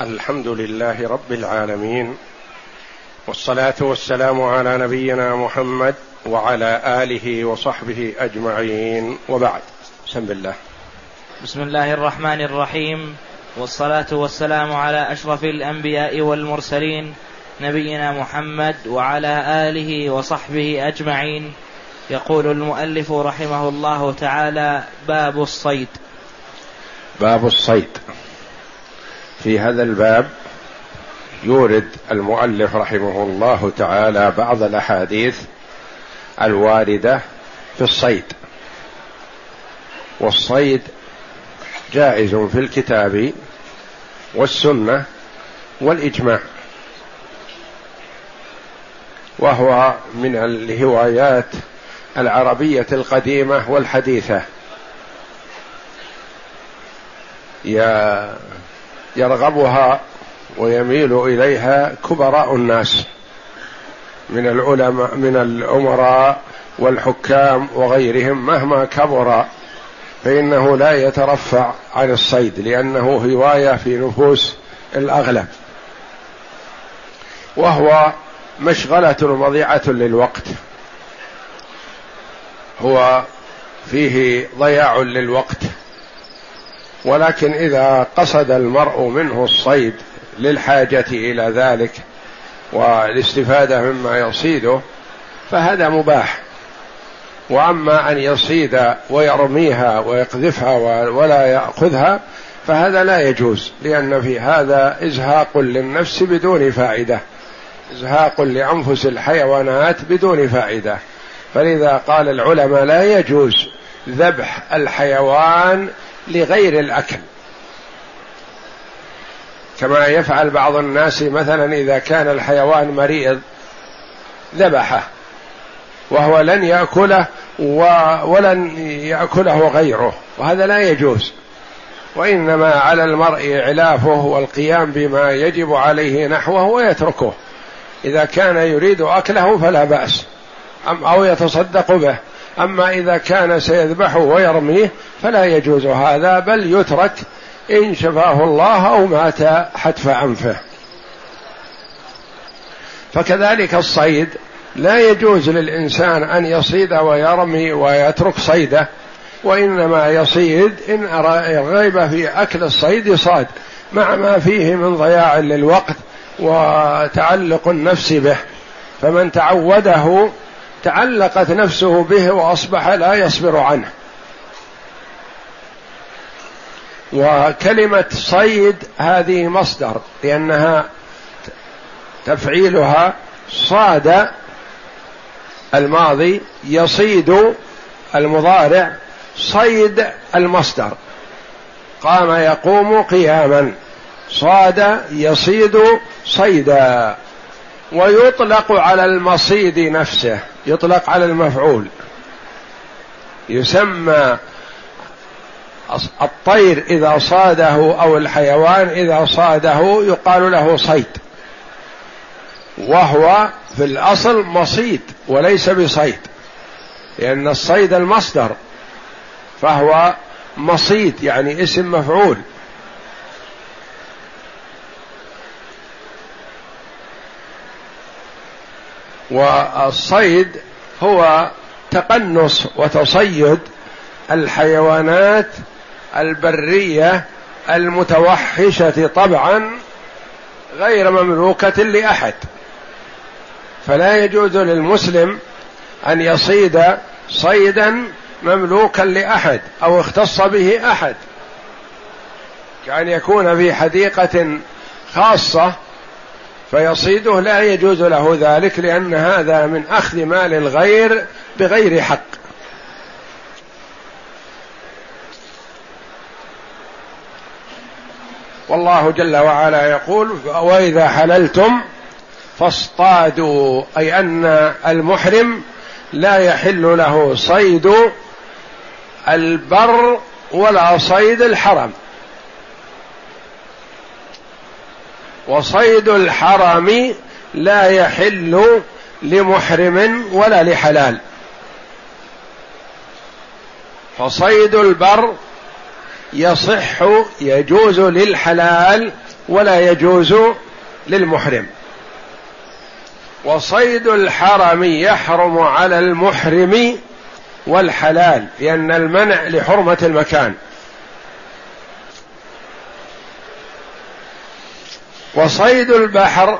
الحمد لله رب العالمين والصلاة والسلام على نبينا محمد وعلى آله وصحبه أجمعين وبعد. بسم الله. بسم الله الرحمن الرحيم. والصلاة والسلام على أشرف الأنبياء والمرسلين نبينا محمد وعلى آله وصحبه أجمعين. يقول المؤلف رحمه الله تعالى باب الصيد. باب الصيد. في هذا الباب يورد المؤلف رحمه الله تعالى بعض الأحاديث الواردة في الصيد. والصيد جائز في الكتاب والسنة والإجماع. وهو من الهوايات العربية القديمة والحديثة. يا يرغبها ويميل إليها كبراء الناس من العلماء من الأمراء والحكام وغيرهم مهما كبر فإنه لا يترفع عن الصيد لأنه هواية في نفوس الأغلب. وهو مشغلة مضيعة للوقت. هو فيه ضياع للوقت. ولكن إذا قصد المرء منه الصيد للحاجة إلى ذلك والاستفادة مما يصيده فهذا مباح. وأما أن يصيد ويرميها ويقذفها ولا يأخذها فهذا لا يجوز لأن في هذا إزهاق للنفس بدون فائدة إزهاق لأنفس الحيوانات بدون فائدة. فلذا قال العلماء لا يجوز ذبح الحيوان لغير الأكل. كما يفعل بعض الناس مثلا إذا كان الحيوان مريض ذبحه وهو لن يأكله ولن يأكله غيره وهذا لا يجوز. وإنما على المرء إعلافه والقيام بما يجب عليه نحوه ويتركه. إذا كان يريد أكله فلا بأس أو يتصدق به. أما إذا كان سيذبحه ويرميه فلا يجوز هذا بل يترك إن شفاه الله أو مات حتف أنفه. فكذلك الصيد لا يجوز للإنسان أن يصيد ويرمي ويترك صيده وإنما يصيد إن رغب في أكل الصيد صاد مع ما فيه من ضياع للوقت وتعلق النفس به. فمن تعوده تعلقت نفسه به وأصبح لا يصبر عنه. وكلمة صيد هذه مصدر لأنها تفعيلها صاد الماضي يصيد المضارع صيد المصدر. قام يقوم قياما صاد يصيد صيدا. ويطلق على المصيد نفسه يطلق على المفعول. يسمى الطير إذا صاده أو الحيوان إذا صاده يقال له صيد. وهو في الأصل مصيد وليس بصيد لأن الصيد المصدر فهو مصيد يعني اسم مفعول. والصيد هو تقنص وتصيد الحيوانات البرية المتوحشة طبعا غير مملوكة لأحد. فلا يجوز للمسلم أن يصيد صيدا مملوكا لأحد أو اختص به أحد. كأن يكون في حديقة خاصة فيصيده لا يجوز له ذلك لأن هذا من أخذ مال الغير بغير حق. والله جل وعلا يقول وإذا حللتم فاصطادوا أي أن المحرم لا يحل له صيد البر ولا صيد الحرم. وصيد الحرم لا يحل لمحرم ولا لحلال. فصيد البر يصح يجوز للحلال ولا يجوز للمحرم. وصيد الحرم يحرم على المحرم والحلال لأن المنع لحرمة المكان. وصيد البحر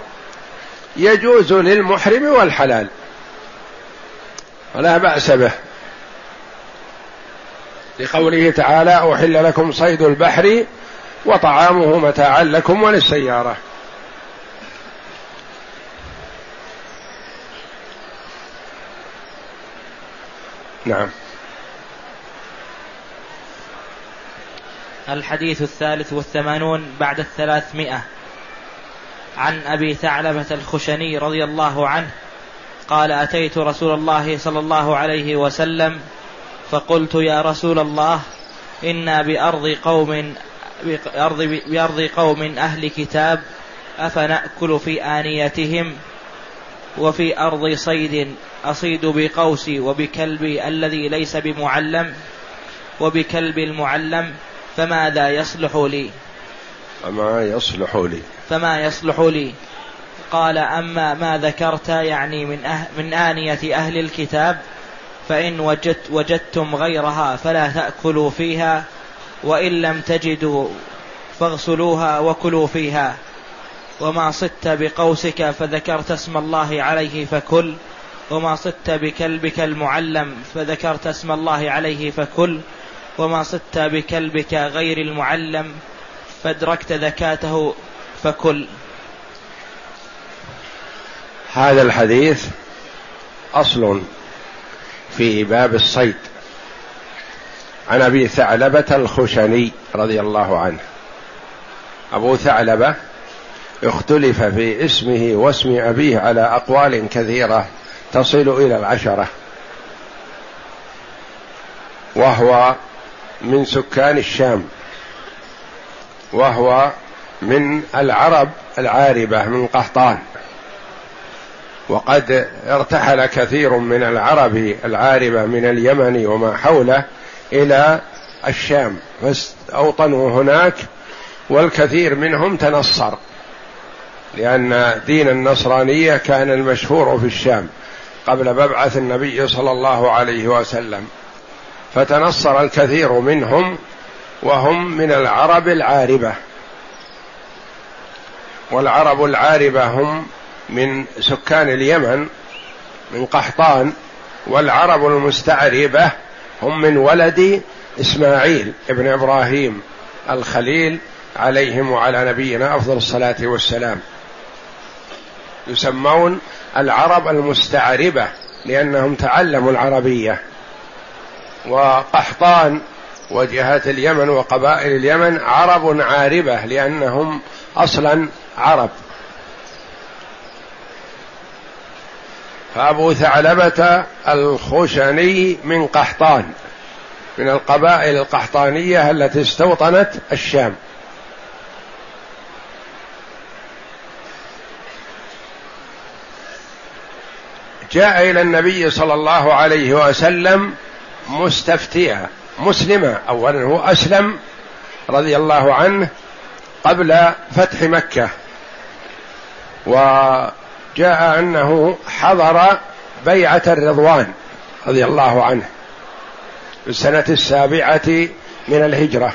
يجوز للمحرم والحلال. ولا بأس به. لقوله تعالى أحل لكم صيد البحر وطعامه متاعا لكم وللسيارة. نعم. الحديث الثالث والثمانون بعد الثلاثمائة. عن أبي ثعلبة الخشني رضي الله عنه قال أتيت رسول الله صلى الله عليه وسلم فقلت يا رسول الله إنا بأرض قوم بأرض, بأرض قوم أهل كتاب أفنأكل في آنيتهم وفي أرض صيد أصيد بقوسي وبكلبي الذي ليس بمعلم وبكلب المعلم فماذا يصلح لي فما يصلح لي. فما يصلح لي. قال أما ما ذكرت يعني من, أه من آنية أهل الكتاب فإن وجدت وجدتم غيرها فلا تأكلوا فيها وإن لم تجدوا فاغسلوها وكلوا فيها. وما صدت بقوسك فذكرت اسم الله عليه فكل وما صدت بكلبك المعلم فذكرت اسم الله عليه فكل وما صدت بكلبك غير المعلم فادركت ذكاته فكل. هذا الحديث أصل في باب الصيد. عن أبي ثعلبة الخشني رضي الله عنه. أبو ثعلبة اختلف في اسمه واسم أبيه على أقوال كثيرة تصل إلى العشرة. وهو من سكان الشام. وهو من العرب العاربة من قحطان وقد ارتحل كثير من العرب العاربة من اليمن وما حوله إلى الشام فاوطنوا هناك والكثير منهم تنصر لأن دين النصرانية كان المشهور في الشام قبل مبعث النبي صلى الله عليه وسلم فتنصر الكثير منهم وهم من العرب العاربة. والعرب العاربة هم من سكان اليمن من قحطان. والعرب المستعربة هم من ولد إسماعيل ابن إبراهيم الخليل عليهم وعلى نبينا أفضل الصلاة والسلام. يسمون العرب المستعربة لأنهم تعلموا العربية. وقحطان وجهات اليمن وقبائل اليمن عرب عاربة لأنهم أصلا عرب. فأبو ثعلبة الخشني من قحطان من القبائل القحطانية التي استوطنت الشام. جاء إلى النبي صلى الله عليه وسلم مستفتيا. مسلما أولا هو أسلم رضي الله عنه قبل فتح مكة. و جاء أنه حضر بيعة الرضوان رضي الله عنه في السنة السابعة من الهجرة.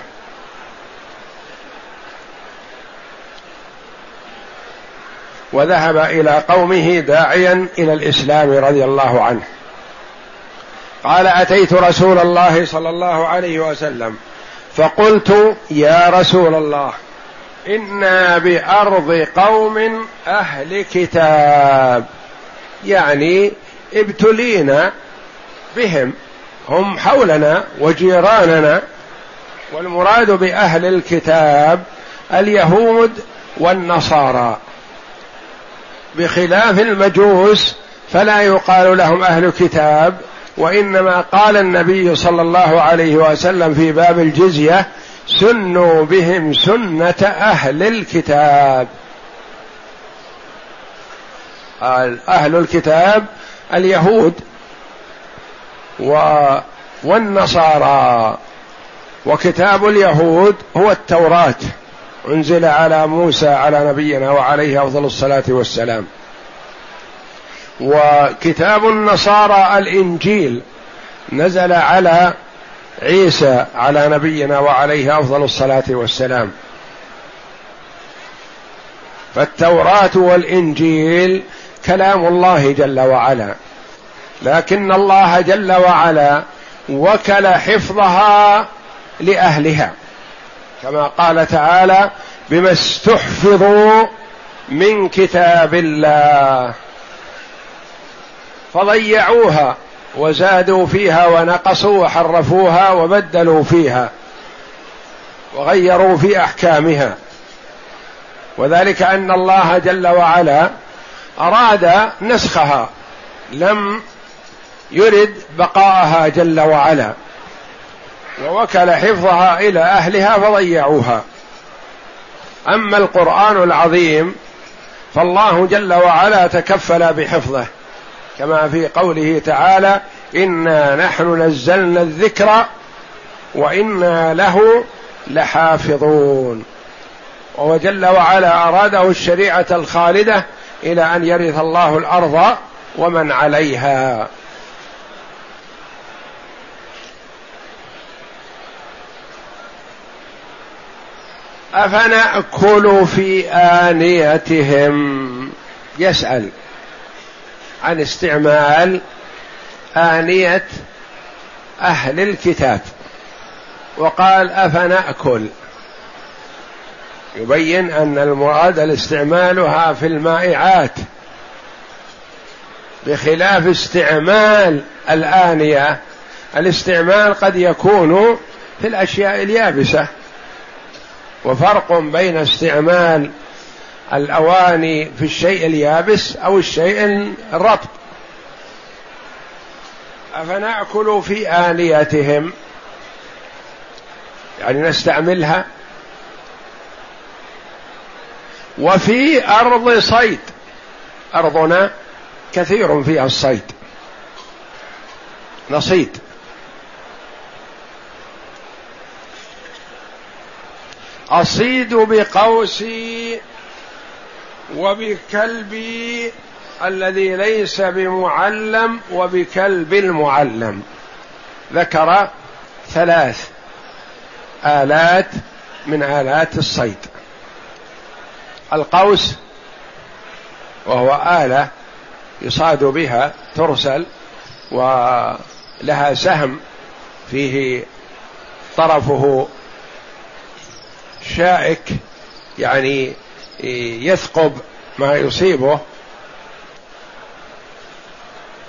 وذهب إلى قومه داعيا إلى الإسلام رضي الله عنه. قال أتيت رسول الله صلى الله عليه وسلم فقلت يا رسول الله إنا بأرض قوم أهل كتاب يعني ابتلينا بهم هم حولنا وجيراننا والمراد بأهل الكتاب اليهود والنصارى. بخلاف المجوس فلا يقال لهم أهل كتاب وإنما قال النبي صلى الله عليه وسلم في باب الجزية سنوا بهم سنة أهل الكتاب. أهل الكتاب اليهود و والنصارى. وكتاب اليهود هو التوراة أنزل على موسى على نبينا وعليه أفضل الصلاة والسلام. وكتاب النصارى الإنجيل نزل على عيسى على نبينا وعليه أفضل الصلاة والسلام. فالتوراة والإنجيل كلام الله جل وعلا لكن الله جل وعلا وكل حفظها لأهلها كما قال تعالى بما استحفظوا من كتاب الله. فضيعوها وزادوا فيها ونقصوا وحرفوها وبدلوا فيها وغيروا في أحكامها. وذلك أن الله جل وعلا أراد نسخها لم يرد بقاءها جل وعلا ووكل حفظها إلى أهلها فضيعوها. أما القرآن العظيم فالله جل وعلا تكفل بحفظه. كما في قوله تعالى انا نحن نزلنا الذكر وأنا له لحافظون وهو جل وعلا أراده الشريعة الخالدة إلى أن يرث الله الأرض ومن عليها. أفنأكل في آنيتهم؟ يسأل. عن استعمال آنية أهل الكتاب. وقال أفنأكل. يبين أن المراد الاستعمالها في المائعات. بخلاف استعمال الآنية الاستعمال قد يكون في الأشياء اليابسة. وفرق بين استعمال الأواني في الشيء اليابس أو الشيء الرطب أفنأكل في آنيتهم؟ يعني نستعملها. وفي أرض صيد. أرضنا كثير فيها الصيد. نصيد. أصيد بقوسي وبكلبي الذي ليس بمعلم وبكلب المعلم. ذكر ثلاث آلات من آلات الصيد. القوس وهو آلة يصاد بها ترسل ولها سهم فيه طرفه شائك يعني يثقب ما يصيبه.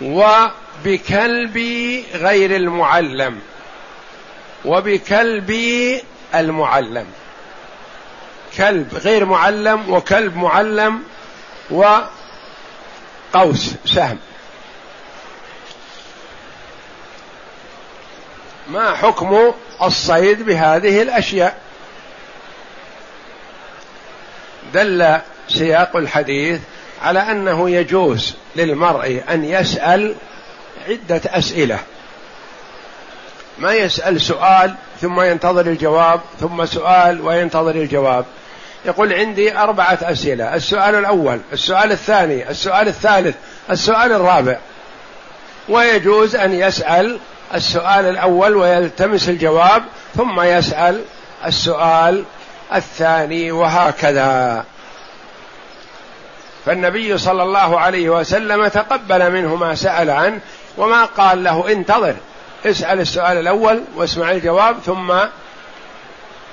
وبكلب غير المعلم. وبكلب المعلم. كلب غير معلم وكلب معلم وقوس سهم. ما حكم الصيد بهذه الأشياء؟ دل سياق الحديث على أنه يجوز للمرء أن يسأل عدة أسئلة. ما يسأل سؤال ثم ينتظر الجواب ثم سؤال وينتظر الجواب. يقول عندي أربعة أسئلة السؤال الأول السؤال الثاني السؤال الثالث السؤال الرابع. ويجوز أن يسأل السؤال الأول ويلتمس الجواب ثم يسأل السؤال الثاني وهكذا. فالنبي صلى الله عليه وسلم تقبل منه ما سأل عنه وما قال له انتظر اسأل السؤال الأول واسمع الجواب ثم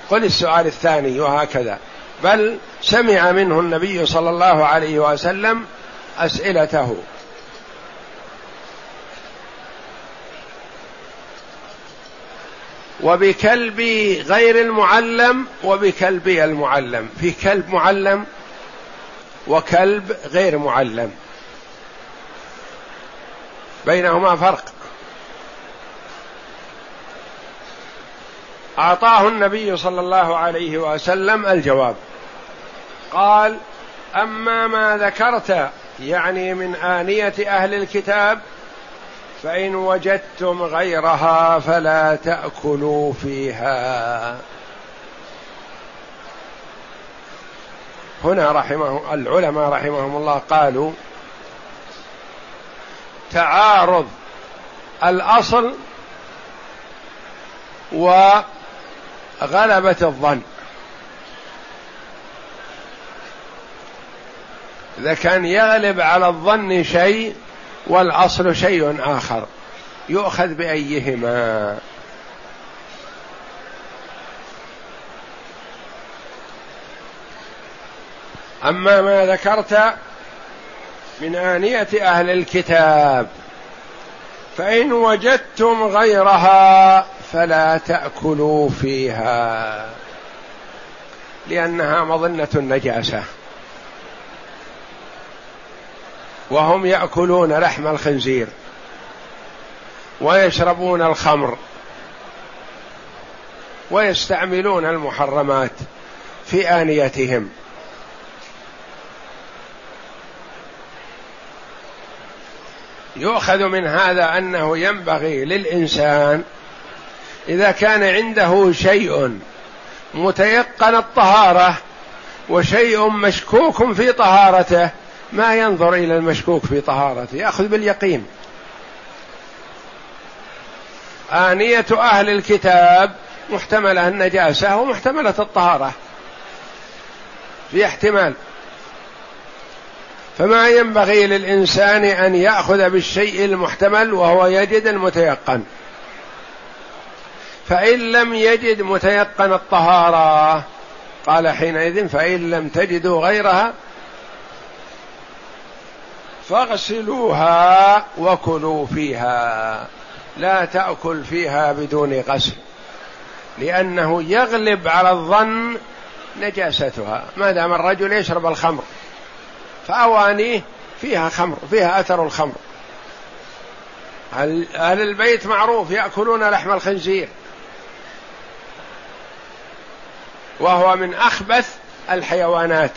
قل السؤال الثاني وهكذا. بل سمع منه النبي صلى الله عليه وسلم أسئلته. وبكلبي غير المعلم وبكلبي المعلم. في كلب معلم وكلب غير معلم. بينهما فرق. أعطاه النبي صلى الله عليه وسلم الجواب. قال أما ما ذكرت يعني من آنية أهل الكتاب فإن وجدتم غيرها فلا تأكلوا فيها. هنا رحمه العلماء رحمهم الله قالوا تعارض الأصل وغلبة الظن. إذا كان يغلب على الظن شيء والاصل شيء آخر يؤخذ بأيهما. أما ما ذكرت من آنية أهل الكتاب فإن وجدتم غيرها فلا تأكلوا فيها لأنها مظنة النجاسة. وهم يأكلون لحم الخنزير ويشربون الخمر ويستعملون المحرمات في آنيتهم. يؤخذ من هذا أنه ينبغي للإنسان إذا كان عنده شيء متيقن الطهارة وشيء مشكوك في طهارته ما ينظر إلى المشكوك في طهارته يأخذ باليقين. آنية أهل الكتاب محتملة النجاسة ومحتملة الطهارة. في احتمال. فما ينبغي للإنسان أن يأخذ بالشيء المحتمل وهو يجد المتيقن. فإن لم يجد متيقن الطهارة قال حينئذ فإن لم تجدوا غيرها فاغسلوها وكلوا فيها. لا تأكل فيها بدون غسل لأنه يغلب على الظن نجاستها. ما دام الرجل يشرب الخمر فأوانيه فيها خمر فيها أثر الخمر. أهل البيت معروف يأكلون لحم الخنزير؟ وهو من أخبث الحيوانات.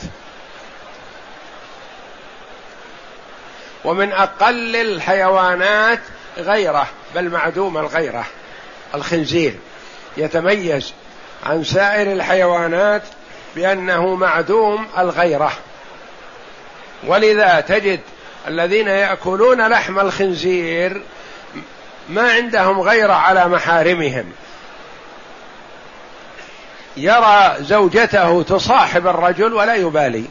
ومن أقل الحيوانات غيره بل معدوم الغيره. الخنزير. يتميز عن سائر الحيوانات بأنه معدوم الغيره. ولذا تجد الذين يأكلون لحم الخنزير ما عندهم غير على محارمهم. يرى زوجته تصاحب الرجل ولا يبالي.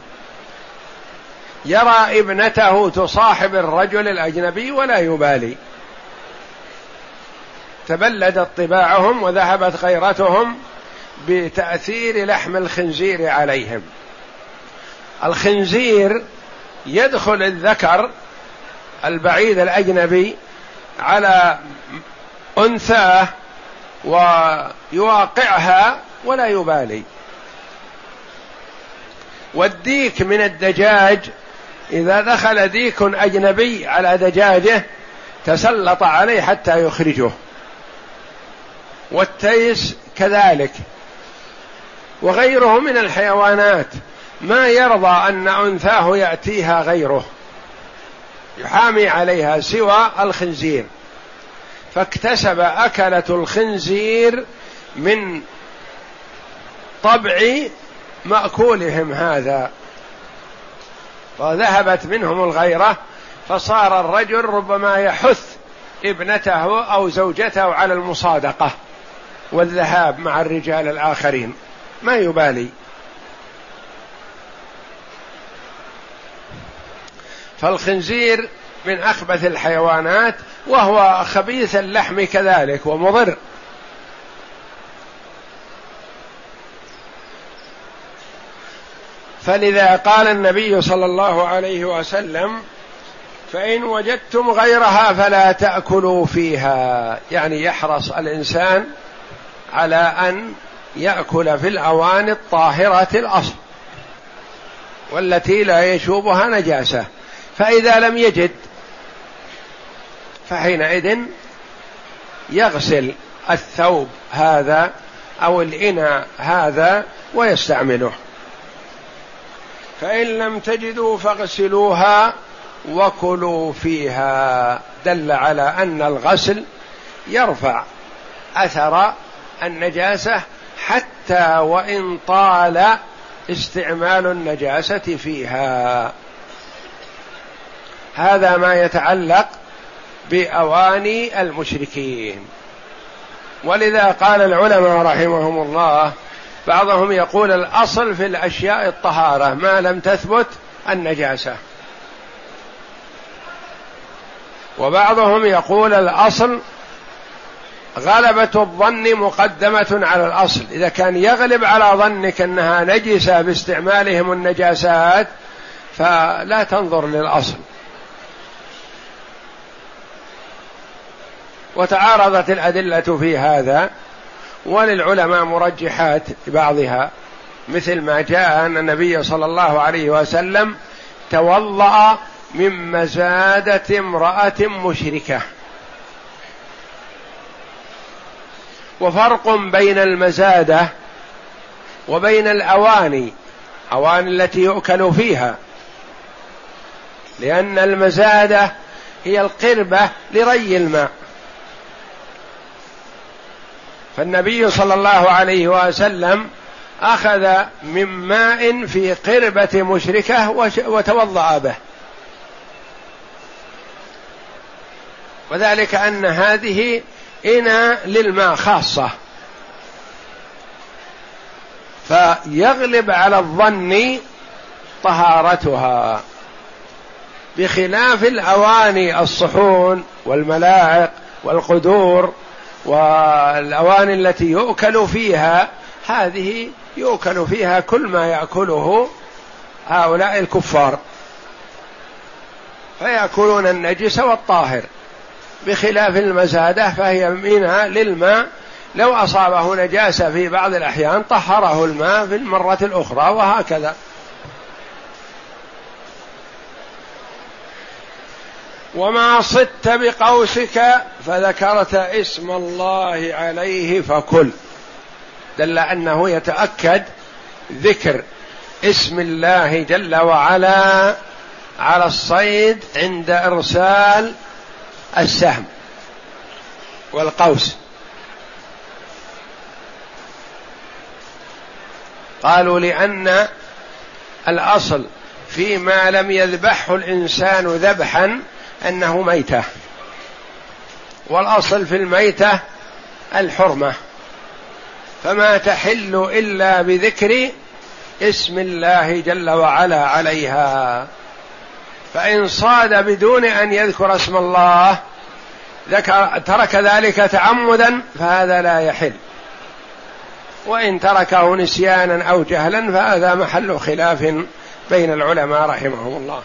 يرى ابنته تصاحب الرجل الأجنبي ولا يبالي. تبلدت طباعهم وذهبت غيرتهم بتأثير لحم الخنزير عليهم. الخنزير يدخل الذكر البعيد الأجنبي على أنثاه ويواقعها ولا يبالي. والديك من الدجاج إذا دخل ديك أجنبي على دجاجه تسلط عليه حتى يخرجه. والتيس كذلك. وغيره من الحيوانات ما يرضى أن أنثاه يأتيها غيره. يحامي عليها سوى الخنزير. فاكتسب أكلة الخنزير من طبع مأكولهم هذا. وذهبت منهم الغيرة فصار الرجل ربما يحث ابنته أو زوجته على المصادقة والذهاب مع الرجال الآخرين. ما يبالي. فالخنزير من أخبث الحيوانات وهو خبيث اللحم كذلك ومضر. فلذا قال النبي صلى الله عليه وسلم فإن وجدتم غيرها فلا تأكلوا فيها. يعني يحرص الإنسان على أن يأكل في الاواني الطاهرة الأصل والتي لا يشوبها نجاسة. فإذا لم يجد فحينئذ يغسل الثوب هذا أو الإناء هذا ويستعمله. فإن لم تجدوا فاغسلوها وكلوا فيها. دل على أن الغسل يرفع أثر النجاسة حتى وإن طال استعمال النجاسة فيها. هذا ما يتعلق بأواني المشركين. ولذا قال العلماء رحمهم الله بعضهم يقول الأصل في الأشياء الطهارة ما لم تثبت النجاسة. وبعضهم يقول الأصل غلبة الظن مقدمة على الأصل. إذا كان يغلب على ظنك أنها نجسة باستعمالهم النجاسات فلا تنظر للأصل. وتعارضت الأدلة في هذا. وللعلماء مرجحات بعضها مثل ما جاء أن النبي صلى الله عليه وسلم توضأ من مزادة امرأة مشركة. وفرق بين المزادة وبين الأواني أواني التي يؤكل فيها. لأن المزادة هي القربة لري الماء. فالنبي صلى الله عليه وسلم أخذ من ماء في قربة مشركة وتوضأ به. وذلك أن هذه إناء للماء خاصة. فيغلب على الظن طهارتها. بخلاف الأواني الصحون والملاعق والقدور والأواني التي يؤكل فيها هذه يؤكل فيها كل ما يأكله هؤلاء الكفار. فيأكلون النجس والطاهر بخلاف المزادة فهي منها للماء. لو أصابه نجاسة في بعض الأحيان طهره الماء في المرة الأخرى وهكذا. وما صدت بقوسك فذكرت اسم الله عليه فكل. دل أنه يتأكد ذكر اسم الله جل وعلا على الصيد عند إرسال السهم والقوس. قالوا لأن الأصل فيما لم يذبحه الإنسان ذبحا أنه ميتة. والأصل في الميتة الحرمة. فما تحل إلا بذكر اسم الله جل وعلا عليها. فإن صاد بدون أن يذكر اسم الله ذكر ترك ذلك تعمدا فهذا لا يحل. وإن تركه نسيانا أو جهلا فهذا محل خلاف بين العلماء رحمهم الله.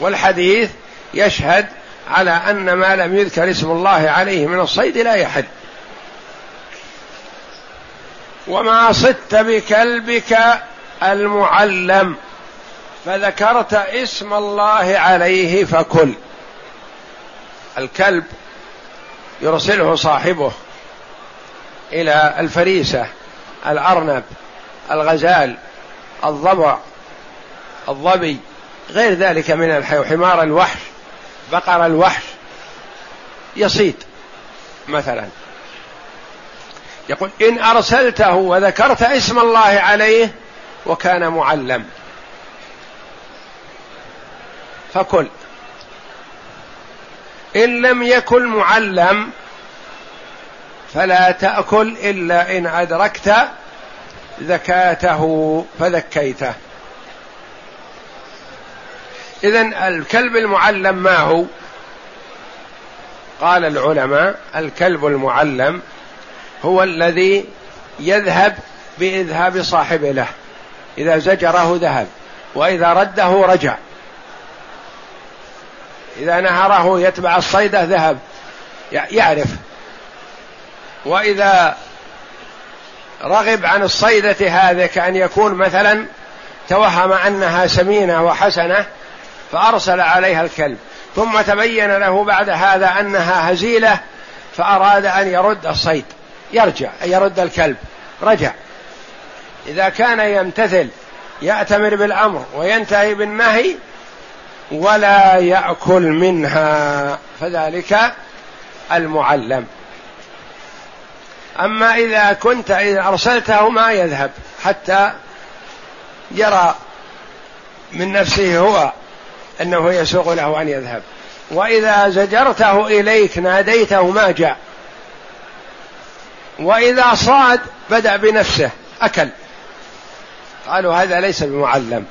والحديث يشهد على أن ما لم يذكر اسم الله عليه من الصيد لا يحل. وما صدت بكلبك المعلم فذكرت اسم الله عليه فكل. الكلب يرسله صاحبه إلى الفريسة الأرنب الغزال الضبع الظبي غير ذلك من الحيوان حمار الوحش بقر الوحش يصيد مثلا. يقول إن أرسلته وذكرت اسم الله عليه وكان معلم. فكل إن لم يكن معلم فلا تأكل إلا إن أدركت زكاته فذكيته. إذا الكلب المعلم ما هو؟ قال العلماء الكلب المعلم هو الذي يذهب بإذهاب صاحبه له. إذا زجره ذهب وإذا رده رجع. إذا نهره يتبع الصيدة ذهب يعرف. وإذا رغب عن الصيدة هذه كأن يكون مثلا توهم أنها سمينة وحسنة فأرسل عليها الكلب ثم تبين له بعد هذا أنها هزيلة فأراد أن يرد الصيد. يرجع يرد الكلب. رجع. إذا كان يمتثل يأتمر بالأمر وينتهي بالنهي ولا يأكل منها. فذلك المعلم. أما إذا كنت إذا أرسلته ما يذهب حتى يرى من نفسه هو أنه يسوغ له أن يذهب. وإذا زجرته إليك ناديته ما جاء. وإذا صاد بدأ بنفسه أكل. قالوا هذا ليس بمعلم.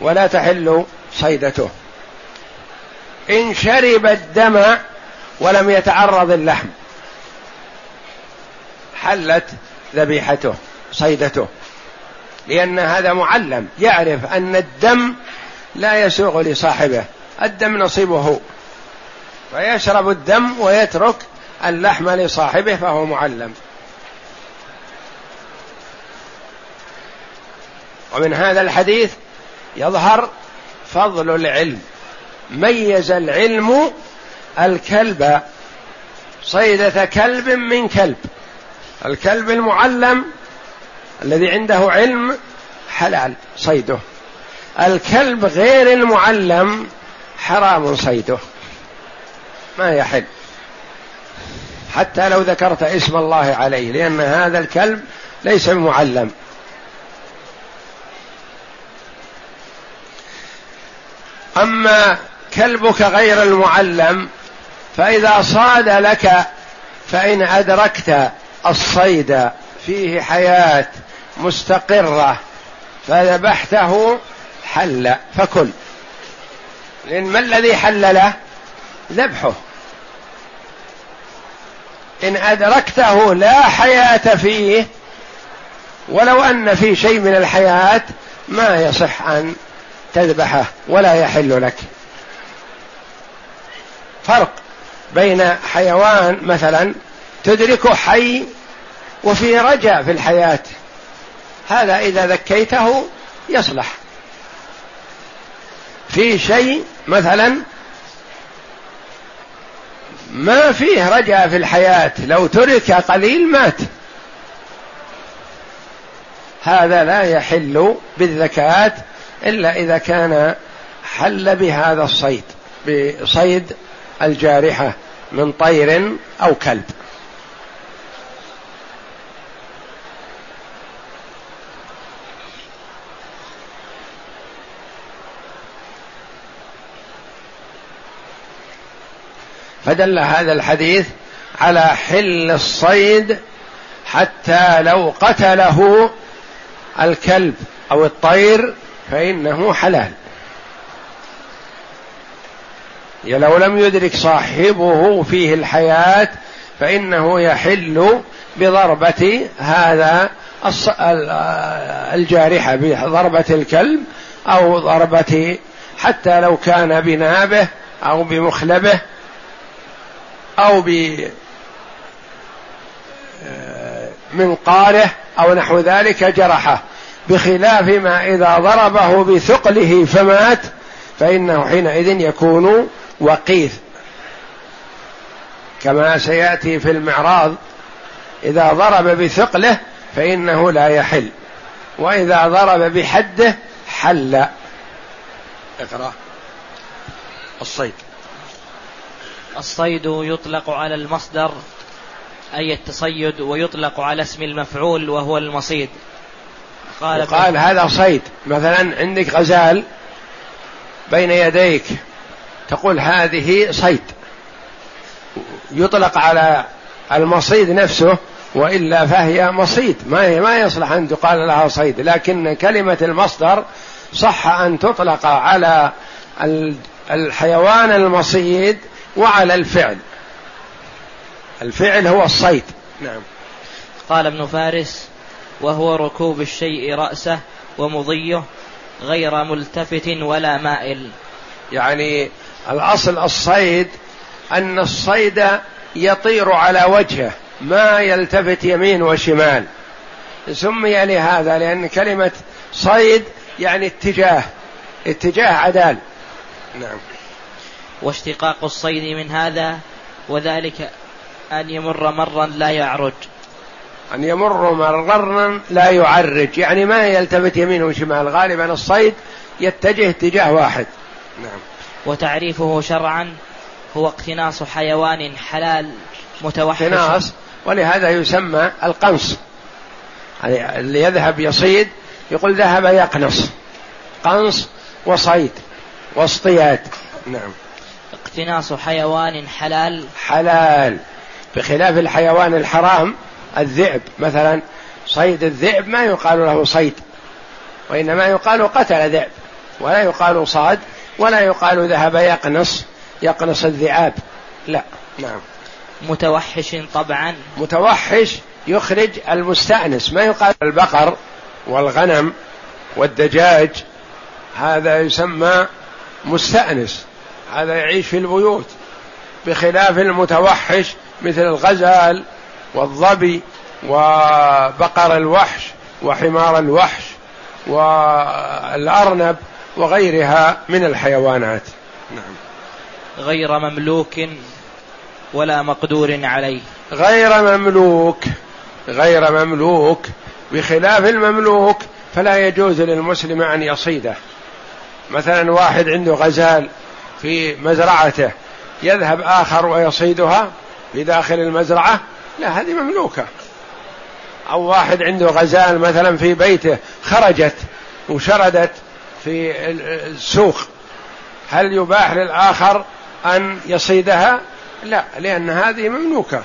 ولا تحل صيدته. إن شرب الدم ولم يتعرض اللحم حلت ذبيحته صيدته. لأن هذا معلم يعرف أن الدم لا يسوغ لصاحبه. الدم نصيبه. فيشرب الدم ويترك اللحم لصاحبه فهو معلم. ومن هذا الحديث يظهر فضل العلم. ميز العلم الكلب. صيدة كلب من كلب. الكلب المعلم الذي عنده علم حلال صيده. الكلب غير المعلم حرام صيده. ما يحل. حتى لو ذكرت اسم الله عليه لأن هذا الكلب ليس معلم أما كلبك غير المعلم فإذا صاد لك فإن أدركت الصيد فيه حياة مستقرة فذبحته حل فكل. لأن ما الذي حل له؟ ذبحه. إن أدركته لا حياة فيه ولو أن في شيء من الحياة ما يصح أن تذبحه ولا يحل لك. فرق بين حيوان مثلا تدركه حي وفي رجاء في الحياة. هذا إذا ذكيته يصلح. في شيء مثلا ما فيه رجاء في الحياة لو ترك قليل مات. هذا لا يحل بالذكاة إلا إذا كان حل بهذا الصيد بصيد الجارحة من طير أو كلب. فدل هذا الحديث على حل الصيد حتى لو قتله الكلب أو الطير فإنه حلال. لو لم يدرك صاحبه فيه الحياة فإنه يحل بضربة هذا الجارحة بضربة الكلب أو ضربة حتى لو كان بنابه أو بمخلبه أو ب آه، منقاره أو نحو ذلك جرحه بخلاف ما إذا ضربه بثقله فمات فإنه حينئذ يكون وقيث. كما سيأتي في المعراض إذا ضرب بثقله فإنه لا يحل وإذا ضرب بحده حل. اقرأ الصيد. الصيد يطلق على المصدر أي التصيد ويطلق على اسم المفعول وهو المصيد. قال قال هذا صيد. مثلا عندك غزال بين يديك تقول هذه صيد. يطلق على المصيد نفسه وإلا فهي مصيد. ما ما يصلح أن تقال لها صيد. لكن كلمة المصدر صح أن تطلق على الحيوان المصيد وعلى الفعل. الفعل هو الصيد. نعم. قال ابن فارس وهو ركوب الشيء رأسه ومضيه غير ملتفت ولا مائل. يعني الأصل الصيد أن الصيد يطير على وجهه ما يلتفت يمين وشمال. سمي لهذا لأن كلمة صيد يعني اتجاه اتجاه عدال. نعم. واشتقاق الصيد من هذا وذلك أن يمر مرا لا يعرج. أن يمر مرا لا يعرج يعني ما يلتفت يمين وشمال غالبا الصيد يتجه اتجاه واحد. نعم. وتعريفه شرعا هو اقتناص حيوان حلال متوحش. اقتناص ولهذا يسمى القنص. يعني اللي يذهب يصيد يقول ذهب يقنص. قنص وصيد واصطياد. نعم. اقتناص حيوان حلال؟ حلال. بخلاف الحيوان الحرام الذئب. مثلا صيد الذئب ما يقال له صيد وإنما يقال قتل ذئب ولا يقال صاد ولا يقال ذهب يقنص يقنص الذئاب. لا. نعم. متوحش طبعا؟ متوحش يخرج المستأنس. ما يقال البقر والغنم والدجاج هذا يسمى مستأنس. هذا يعيش في البيوت بخلاف المتوحش مثل الغزال والظبي وبقر الوحش وحمار الوحش والأرنب وغيرها من الحيوانات. نعم. غير مملوك ولا مقدور عليه. غير مملوك غير مملوك بخلاف المملوك فلا يجوز للمسلم أن يصيده. مثلا واحد عنده غزال في مزرعته. يذهب آخر ويصيدها في داخل المزرعة. لا هذه مملوكة. أو واحد عنده غزال مثلا في بيته خرجت وشردت في السوق. هل يباح للآخر أن يصيدها؟ لا لأن هذه مملوكة.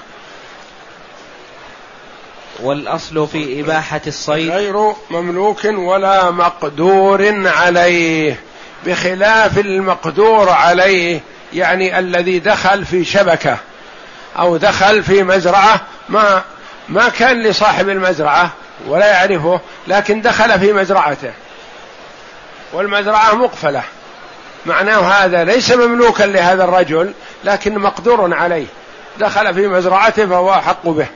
والأصل في إباحة الصيد؟ غير مملوك ولا مقدور عليه. بخلاف المقدور عليه يعني الذي دخل في شبكة أو دخل في مزرعة ما ما كان لصاحب المزرعة ولا يعرفه لكن دخل في مزرعته. والمزرعة مقفلة. معناه هذا ليس مملوكا لهذا الرجل لكن مقدور عليه. دخل في مزرعته فهو أحق به.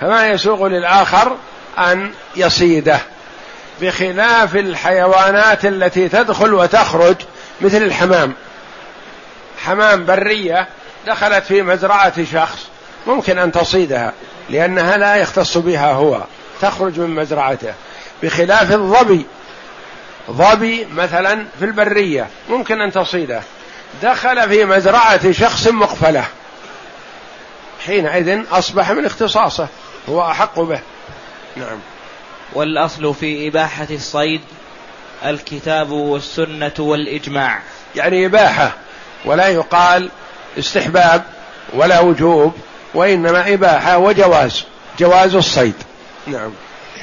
فما يسوغ للآخر أن يصيده. بخلاف الحيوانات التي تدخل وتخرج مثل الحمام. حمام برية دخلت في مزرعة شخص ممكن أن تصيدها لأنها لا يختص بها هو تخرج من مزرعته. بخلاف الظبي ظبي مثلا في البرية ممكن أن تصيده. دخل في مزرعة شخص مقفلة. حينئذ أصبح من اختصاصه هو أحق به. نعم. والأصل في إباحة الصيد الكتاب والسنة والإجماع. يعني إباحة ولا يقال استحباب ولا وجوب وإنما إباحة وجواز جواز الصيد. نعم.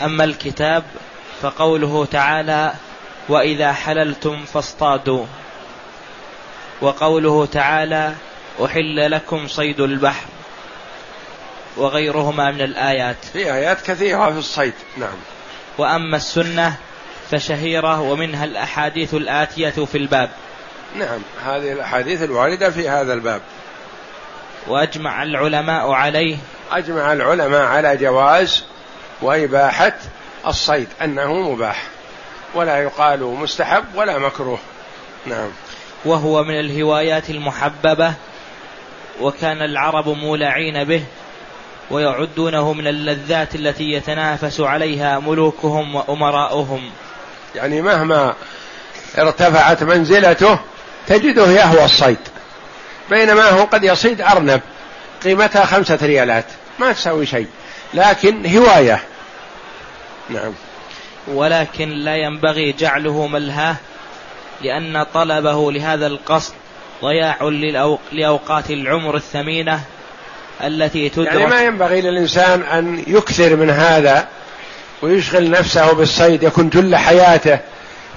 أما الكتاب فقوله تعالى وإذا حللتم فاصطادوا. وقوله تعالى أحل لكم صيد البحر وغيرهما من الآيات. في آيات كثيرة في الصيد. نعم. وأما السنة فشهيرة ومنها الأحاديث الآتية في الباب. نعم هذه الأحاديث الواردة في هذا الباب. وأجمع العلماء عليه. أجمع العلماء على جواز وإباحة الصيد أنه مباح. ولا يقال مستحب ولا مكروه. نعم. وهو من الهوايات المحببة وكان العرب مولعين به. ويعدونه من اللذات التي يتنافس عليها ملوكهم وأمراؤهم. يعني مهما ارتفعت منزلته تجده يهوى الصيد بينما هو قد يصيد أرنب قيمتها خمسة ريالات ما تسوي شيء لكن هواية. نعم. ولكن لا ينبغي جعله ملهاه لأن طلبه لهذا القصد ضياع لأوقات العمر الثمينة التي تدرك. يعني ما ينبغي للإنسان أن يكثر من هذا ويشغل نفسه بالصيد يكون جل حياته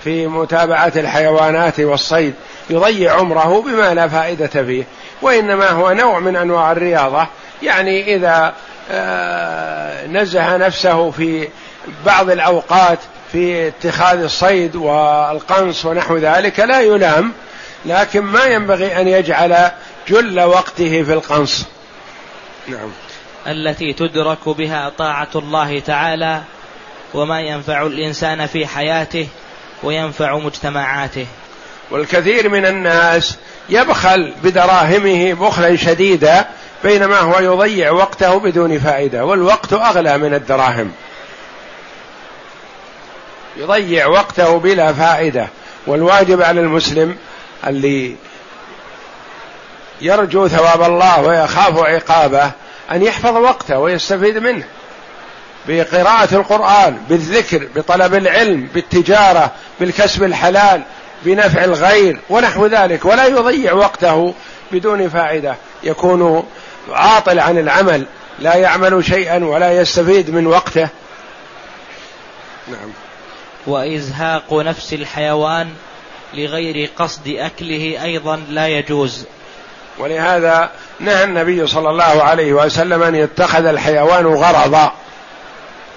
في متابعة الحيوانات والصيد يضيع عمره بما لا فائدة فيه وإنما هو نوع من أنواع الرياضة. يعني إذا آه، نزه نفسه في بعض الأوقات في اتخاذ الصيد والقنص ونحو ذلك لا يلام لكن ما ينبغي أن يجعل جل وقته في القنص. نعم. التي تدرك بها طاعة الله تعالى وما ينفع الإنسان في حياته وينفع مجتمعاته. والكثير من الناس يبخل بدراهمه بخلا شديدا بينما هو يضيع وقته بدون فائدة والوقت أغلى من الدراهم. يضيع وقته بلا فائدة. والواجب على المسلم اللي يرجو ثواب الله ويخاف عقابه أن يحفظ وقته ويستفيد منه. بقراءة القرآن بالذكر بطلب العلم بالتجارة بالكسب الحلال بنفع الغير ونحو ذلك. ولا يضيع وقته بدون فائدة. يكون عاطل عن العمل لا يعمل شيئا ولا يستفيد من وقته. نعم. وإزهاق نفس الحيوان لغير قصد أكله أيضا لا يجوز. ولهذا نهى النبي صلى الله عليه وسلم أن يتخذ الحيوان غرضا.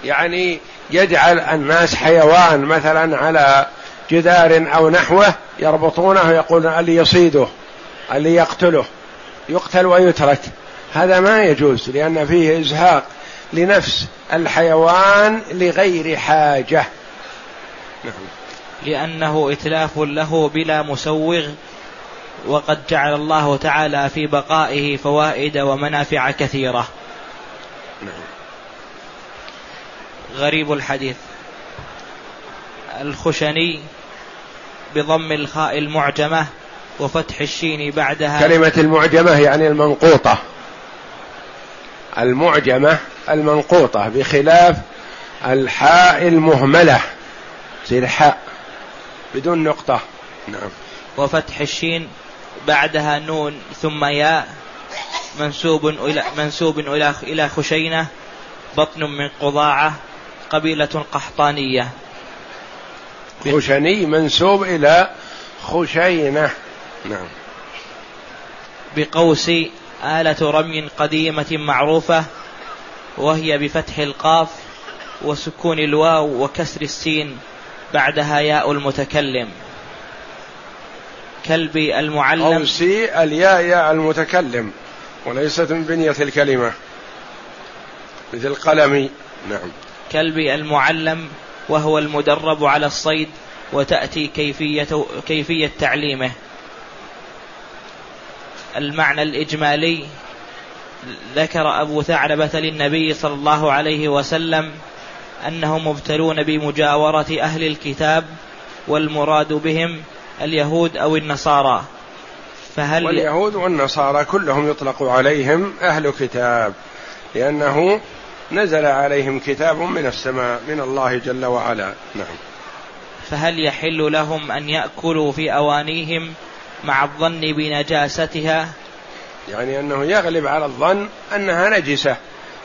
يعني يجعل الناس حيوان مثلا على جدار أو نحوه يربطونه يقول اللي يصيده اللي يقتله يقتل ويترك. هذا ما يجوز لأن فيه إزهاق لنفس الحيوان لغير حاجة. نعم. لأنه إتلاف له بلا مسوغ وقد جعل الله تعالى في بقائه فوائد ومنافع كثيرة. غريب الحديث. الخشني بضم الخاء المعجمة وفتح الشين بعدها. كلمة المعجمة يعني المنقوطة. المعجمة المنقوطة بخلاف الحاء المهملة. زي الحاء بدون نقطة. نعم. وفتح الشين بعدها نون ثم ياء منسوب إلى منسوب إلى إلى خشينة بطن من قضاعة قبيلة قحطانية. خشني منسوب إلى خشينة. نعم. بقوس آلة رمي قديمة معروفة وهي بفتح القاف وسكون الواو وكسر السين بعدها ياء المتكلم. كلبي المعلم. قوسي الياء ياء المتكلم وليست من بنية الكلمة. مثل قلمي. نعم. كلبي المعلم وهو المدرب على الصيد وتأتي كيفية كيفية تعليمه. المعنى الإجمالي ذكر أبو ثعلبة للنبي صلى الله عليه وسلم أنهم مبتلون بمجاورة أهل الكتاب والمراد بهم اليهود أو النصارى. فهل واليهود والنصارى كلهم يطلق عليهم أهل كتاب لأنه نزل عليهم كتاب من السماء من الله جل وعلا. نعم. فهل يحل لهم أن يأكلوا في أوانيهم مع الظن بنجاستها؟ يعني أنه يغلب على الظن أنها نجسة.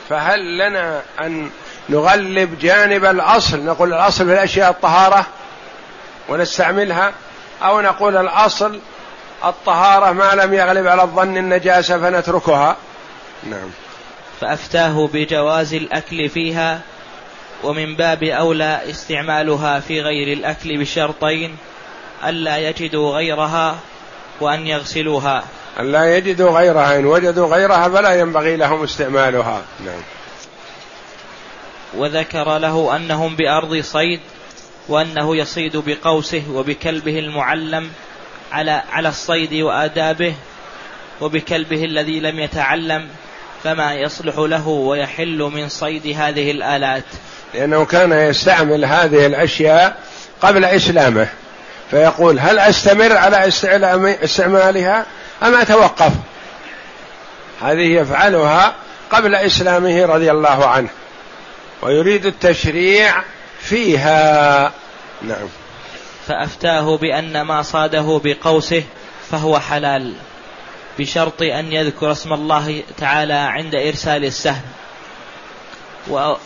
فهل لنا أن نغلب جانب الأصل نقول الأصل في الأشياء الطهارة ونستعملها؟ أو نقول الأصل الطهارة ما لم يغلب على الظن النجاسة فنتركها. نعم. فأفتاه بجواز الأكل فيها ومن باب أولى استعمالها في غير الأكل بشرطين ألا يجدوا غيرها وأن يغسلوها. أن لا يجدوا غيرها إن وجدوا غيرها فلا ينبغي لهم استعمالها. نعم. وذكر له أنهم بأرض صيد وأنه يصيد بقوسه وبكلبه المعلم على على الصيد وآدابه وبكلبه الذي لم يتعلم فما يصلح له ويحل من صيد هذه الآلات. لأنه كان يستعمل هذه الأشياء قبل إسلامه. فيقول هل أستمر على استعمالها أم أتوقف؟ هذه يفعلها قبل إسلامه رضي الله عنه. ويريد التشريع فيها. نعم. فأفتاه بأن ما صاده بقوسه فهو حلال بشرط أن يذكر اسم الله تعالى عند إرسال السهم.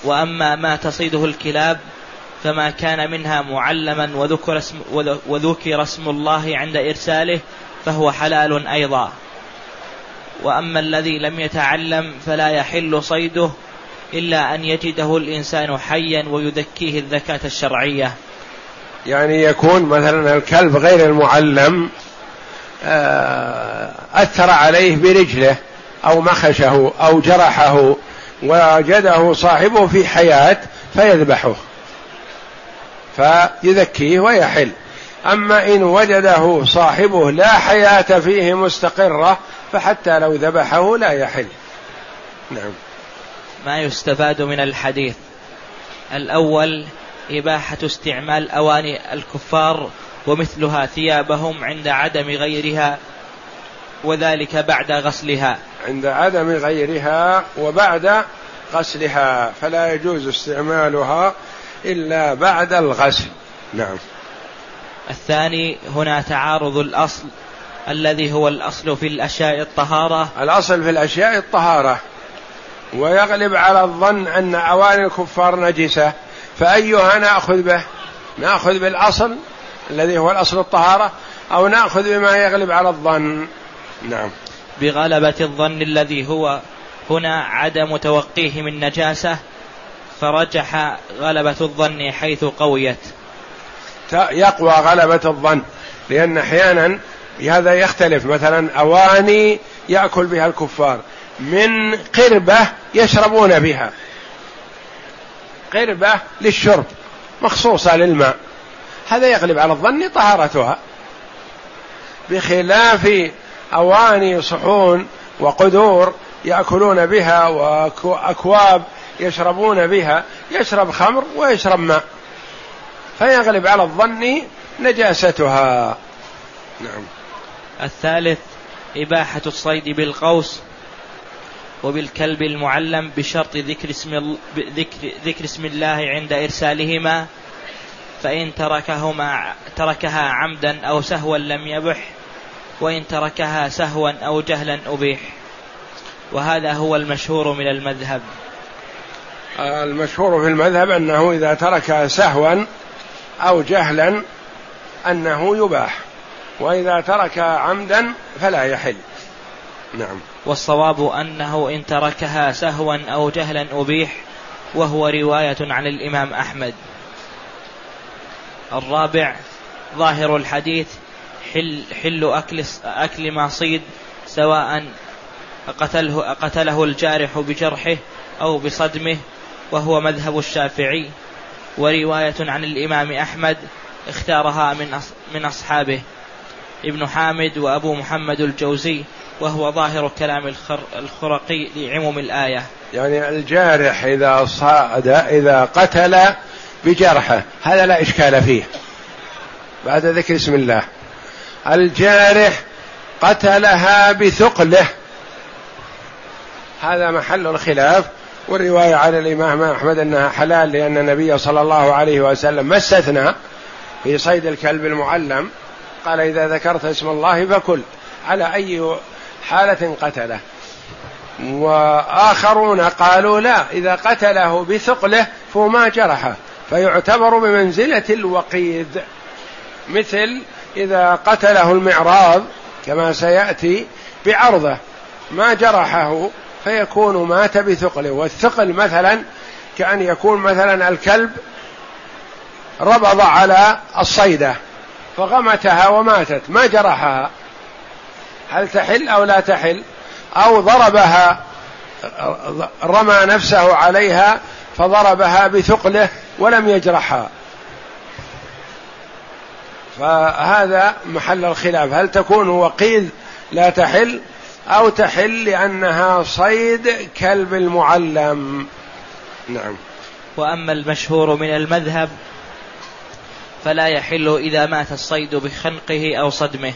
وأما ما تصيده الكلاب فما كان منها معلما وذكر اسم, وذكر اسم الله عند إرساله فهو حلال أيضا. وأما الذي لم يتعلم فلا يحل صيده إلا أن يجده الإنسان حيا ويذكيه الذكاة الشرعية. يعني يكون مثلا الكلب غير المعلم آه، أثر عليه برجله أو مخشه أو جرحه وجده صاحبه في حياة فيذبحه فيذكيه ويحل. أما إن وجده صاحبه لا حياة فيه مستقرة فحتى لو ذبحه لا يحل. نعم. ما يستفاد من الحديث. الأول إباحة استعمال أواني الكفار ومثلها ثيابهم عند عدم غيرها وذلك بعد غسلها. عند عدم غيرها وبعد غسلها فلا يجوز استعمالها إلا بعد الغسل. نعم. الثاني هنا تعارض الأصل الذي هو الأصل في الأشياء الطهارة. الأصل في الأشياء الطهارة. ويغلب على الظن أن أواني الكفار نجسة. فأيها نأخذ به؟ نأخذ بالأصل الذي هو الأصل الطهارة أو نأخذ بما يغلب على الظن. نعم. بغلبة الظن الذي هو هنا عدم توقيه من نجاسة فرجح غلبة الظن حيث قويت. يقوى غلبة الظن لأن أحيانا هذا يختلف. مثلا أواني يأكل بها الكفار من قربة يشربون بها. قربة للشرب مخصوصة للماء. هذا يغلب على الظن طهارتها. بخلاف أواني صحون وقدور يأكلون بها وأكواب يشربون بها يشرب خمر ويشرب ماء. فيغلب على الظن نجاستها. نعم. الثالث إباحة الصيد بالقوس. وبالكلب المعلم بشرط ذكر اسم ذكر, ذكر اسم الله عند إرسالهما فإن تركهما تركها عمدا أو سهوا لم يبح وإن تركها سهوا أو جهلا أبيح. وهذا هو المشهور من المذهب. المشهور في المذهب أنه إذا تركها سهوا أو جهلا أنه يباح وإذا تركها عمدا فلا يحل. نعم. والصواب أنه إن تركها سهوا أو جهلا أبيح وهو رواية عن الإمام أحمد. الرابع ظاهر الحديث حل, حل أكل, أكل ما صيد سواء قتله, قتله الجارح بجرحه أو بصدمه وهو مذهب الشافعي. ورواية عن الإمام أحمد اختارها من من أصحابه ابن حامد وأبو محمد الجوزي. وهو ظاهر كلام الخرقي لعموم الآية. يعني الجارح إذا صاد إذا قتل بجرحه هذا لا إشكال فيه. بعد ذكر اسم الله. الجارح قتلها بثقله. هذا محل الخلاف. والرواية على الإمام أحمد أنها حلال لأن النبي صلى الله عليه وسلم ما استثنى في صيد الكلب المعلم. قال إذا ذكرت اسم الله فكل. على أي حالة قتله. وآخرون قالوا لا إذا قتله بثقله فهو ما جرحه فيعتبر بمنزلة الوقيد. مثل إذا قتله المعراض كما سيأتي بعرضه ما جرحه فيكون مات بثقله. والثقل مثلا كأن يكون مثلا الكلب ربض على الصيدة فغمتها وماتت ما جرحها. هل تحل أو لا تحل؟ أو ضربها رمى نفسه عليها فضربها بثقله ولم يجرحها. فهذا محل الخلاف. هل تكون وقيل لا تحل أو تحل لأنها صيد كلب المعلم؟ نعم. وأما المشهور من المذهب فلا يحل إذا مات الصيد بخنقه أو صدمه.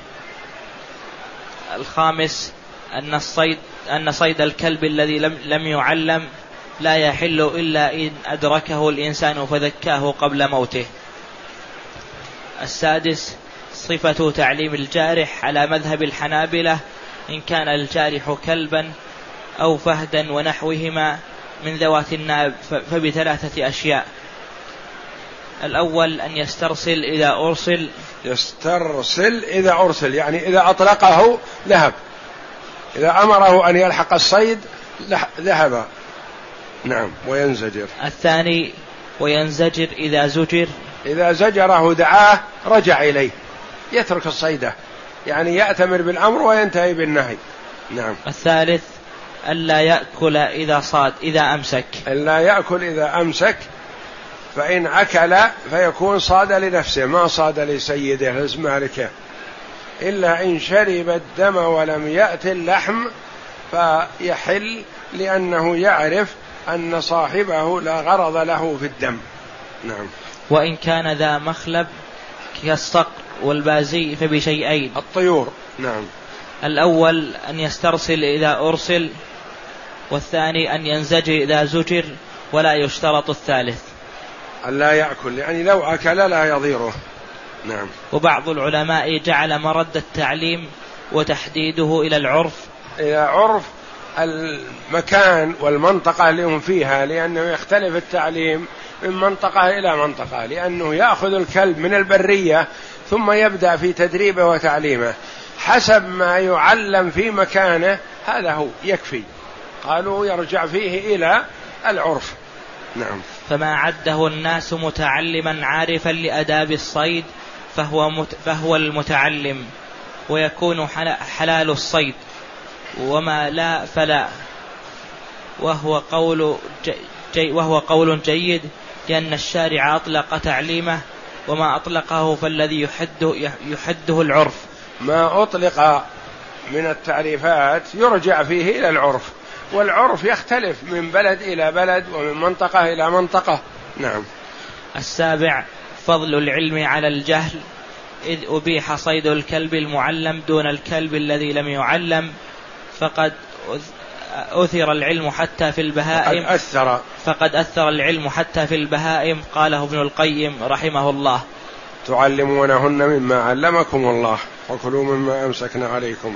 الخامس أن الصيد أن صيد الكلب الذي لم لم يعلم لا يحل إلا إن أدركه الإنسان فذكاه قبل موته. السادس صفة تعليم الجارح على مذهب الحنابلة إن كان الجارح كلبا أو فهدا ونحوهما من ذوات الناب فبثلاثة أشياء. الأول أن يسترسل إذا أرسل. يسترسل إذا أرسل يعني إذا أطلقه ذهب. إذا أمره أن يلحق الصيد ذهب. نعم وينزجر. الثاني وينزجر إذا زجر. إذا زجره دعاه رجع إليه. يترك الصيدة. يعني يأتمر بالأمر وينتهي بالنهي. نعم. الثالث ألا يأكل إذا صاد إذا أمسك. ألا يأكل إذا أمسك فإن أكل فيكون صاد لنفسه ما صاد لسيده مالكه إلا إن شرب الدم ولم يأت اللحم فيحل لأنه يعرف أن صاحبه لا غرض له في الدم. نعم. وإن كان ذا مخلب كالصقر والبازي فبشيئين. الطيور. نعم. الأول أن يسترسل إذا أرسل والثاني أن ينزجر إذا زجر ولا يشترط الثالث. أن لا يأكل يعني لو أكل لا يضيره. نعم. وبعض العلماء جعل مرد التعليم وتحديده إلى العرف. إلى عرف المكان والمنطقة اللي هم فيها لأنه يختلف التعليم من منطقة إلى منطقة لأنه يأخذ الكلب من البرية ثم يبدأ في تدريبه وتعليمه. حسب ما يعلم في مكانه هذا هو يكفي. قالوا يرجع فيه إلى العرف. نعم. فما عده الناس متعلما عارفا لآداب الصيد فهو مت فهو المتعلم ويكون حلال الصيد وما لا فلا وهو قول جي وهو قول جيد لأن الشارع أطلق تعليمه وما أطلقه فالذي يحده يحده العرف. ما أطلق من التعريفات يرجع فيه إلى العرف. والعرف يختلف من بلد إلى بلد ومن منطقة إلى منطقة. نعم. السابع فضل العلم على الجهل. إذ أبيح صيد الكلب المعلم دون الكلب الذي لم يعلم. فقد أثر العلم حتى في البهائم. فقد أثر. فقد أثر العلم حتى في البهائم قاله ابن القيم رحمه الله. تعلمونهن مما علمكم الله وكلوا مما أمسكنا عليكم.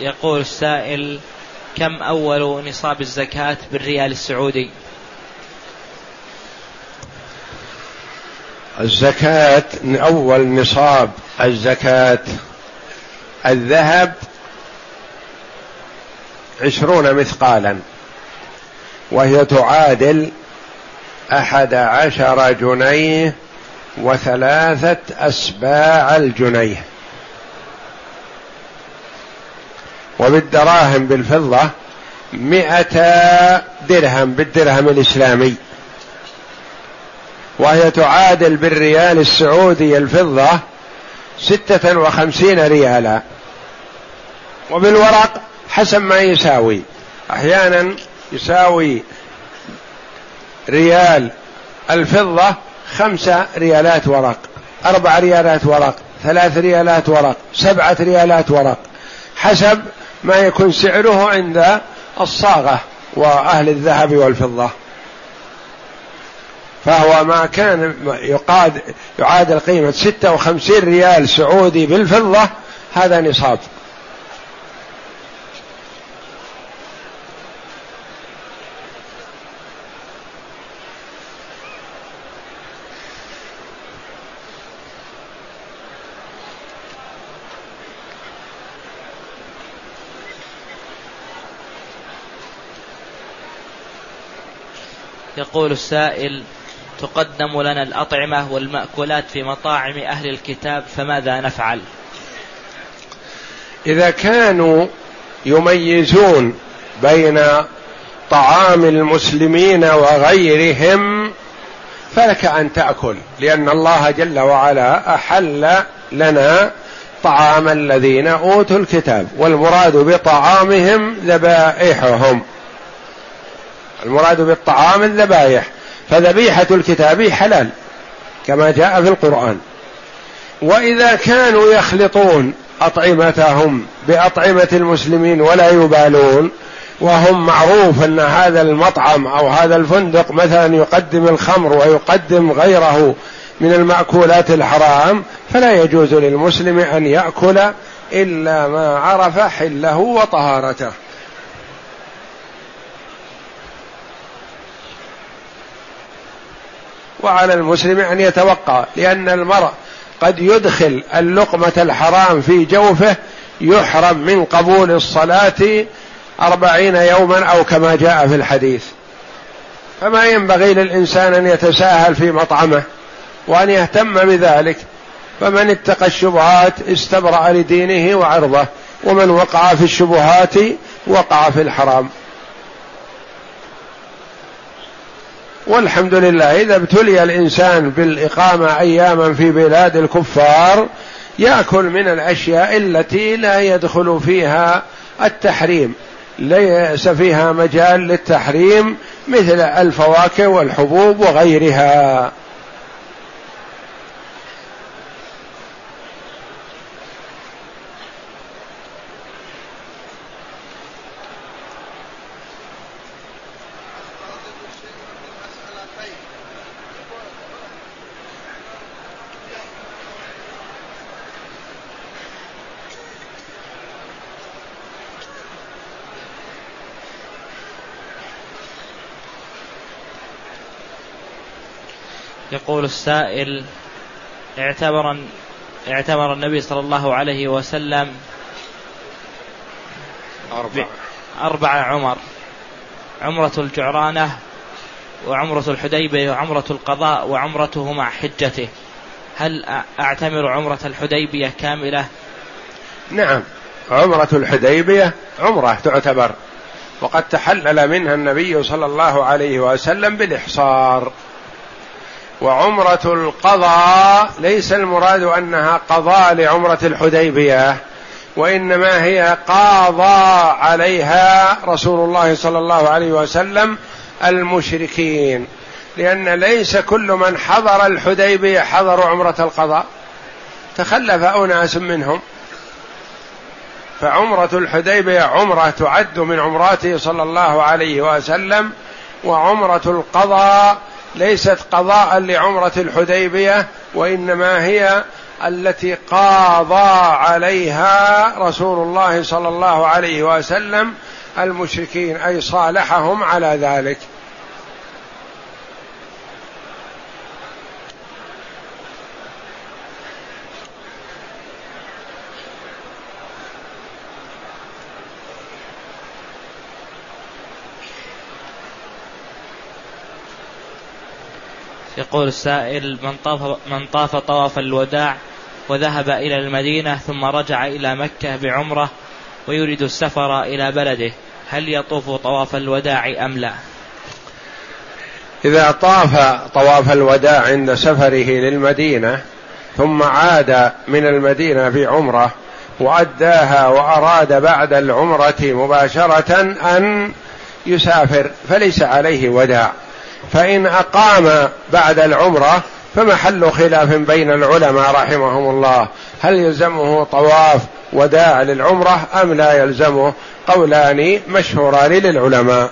يقول السائل كم أول نصاب الزكاة بالريال السعودي؟ الزكاة أول نصاب الزكاة الذهب عشرون مثقالا وهي تعادل أحد عشر جنيه وثلاثة أسباع الجنيه. وبالدراهم بالفضة مئة درهم بالدرهم الإسلامي. وهي تعادل بالريال السعودي الفضة ستة وخمسين ريالا. وبالورق حسب ما يساوي. أحيانا يساوي ريال الفضة خمسة ريالات ورق أربع ريالات ورق ثلاث ريالات ورق سبعة ريالات ورق. حسب ما يكون سعره عند الصاغة وأهل الذهب والفضة. فهو ما كان يقاد يعادل قيمة ستة وخمسين ريال سعودي بالفضة هذا نصاب. يقول السائل تقدم لنا الأطعمة والمأكولات في مطاعم أهل الكتاب فماذا نفعل؟ إذا كانوا يميزون بين طعام المسلمين وغيرهم فلك أن تأكل لأن الله جل وعلا أحل لنا طعام الذين أوتوا الكتاب والمراد بطعامهم ذبائحهم. المراد بالطعام الذبائح فذبيحة الكتاب حلال كما جاء في القرآن. وإذا كانوا يخلطون أطعمتهم بأطعمة المسلمين ولا يبالون وهم معروف أن هذا المطعم أو هذا الفندق مثلا يقدم الخمر ويقدم غيره من المأكولات الحرام فلا يجوز للمسلم أن يأكل إلا ما عرف حله وطهارته. وعلى المسلم أن يتوقع لأن المرء قد يدخل اللقمة الحرام في جوفه يحرم من قبول الصلاة أربعين يوما أو كما جاء في الحديث. فما ينبغي للإنسان أن يتساهل في مطعمه وأن يهتم بذلك. فمن اتقى الشبهات استبرأ لدينه وعرضه ومن وقع في الشبهات وقع في الحرام. والحمد لله. إذا ابتلي الإنسان بالإقامة أياما في بلاد الكفار يأكل من الأشياء التي لا يدخل فيها التحريم. ليس فيها مجال للتحريم مثل الفواكه والحبوب وغيرها. يقول السائل اعتبر اعتبر النبي صلى الله عليه وسلم أربع أربع عمر. عمرة الجعرانة وعمرة الحديبية وعمرة القضاء وعمرته مع حجته. هل أعتمر عمرة الحديبية كاملة؟ نعم. عمرة الحديبية عمرة تعتبر وقد تحلل منها النبي صلى الله عليه وسلم بالإحصار. وعمرة القضاء ليس المراد أنها قضاء لعمرة الحديبية وإنما هي قاضى عليها رسول الله صلى الله عليه وسلم المشركين. لأن ليس كل من حضر الحديبية حضروا عمرة القضاء. تخلف أناس منهم. فعمرة الحديبية عمرة تعد من عمراته صلى الله عليه وسلم وعمرة القضاء ليست قضاء لعمرة الحديبية وإنما هي التي قاضى عليها رسول الله صلى الله عليه وسلم المشركين أي صالحهم على ذلك. يقول السائل من طاف من طاف طواف الوداع وذهب إلى المدينة ثم رجع إلى مكة بعمرة ويريد السفر إلى بلده هل يطوف طواف الوداع أم لا؟ إذا طاف طواف الوداع عند سفره للمدينة ثم عاد من المدينة بعمرة وأداها وأراد بعد العمرة مباشرة أن يسافر فليس عليه وداع فإن أقام بعد العمرة فمحل خلاف بين العلماء رحمهم الله. هل يلزمه طواف وداع للعمرة أم لا يلزمه؟ قولان مشهوران للعلماء.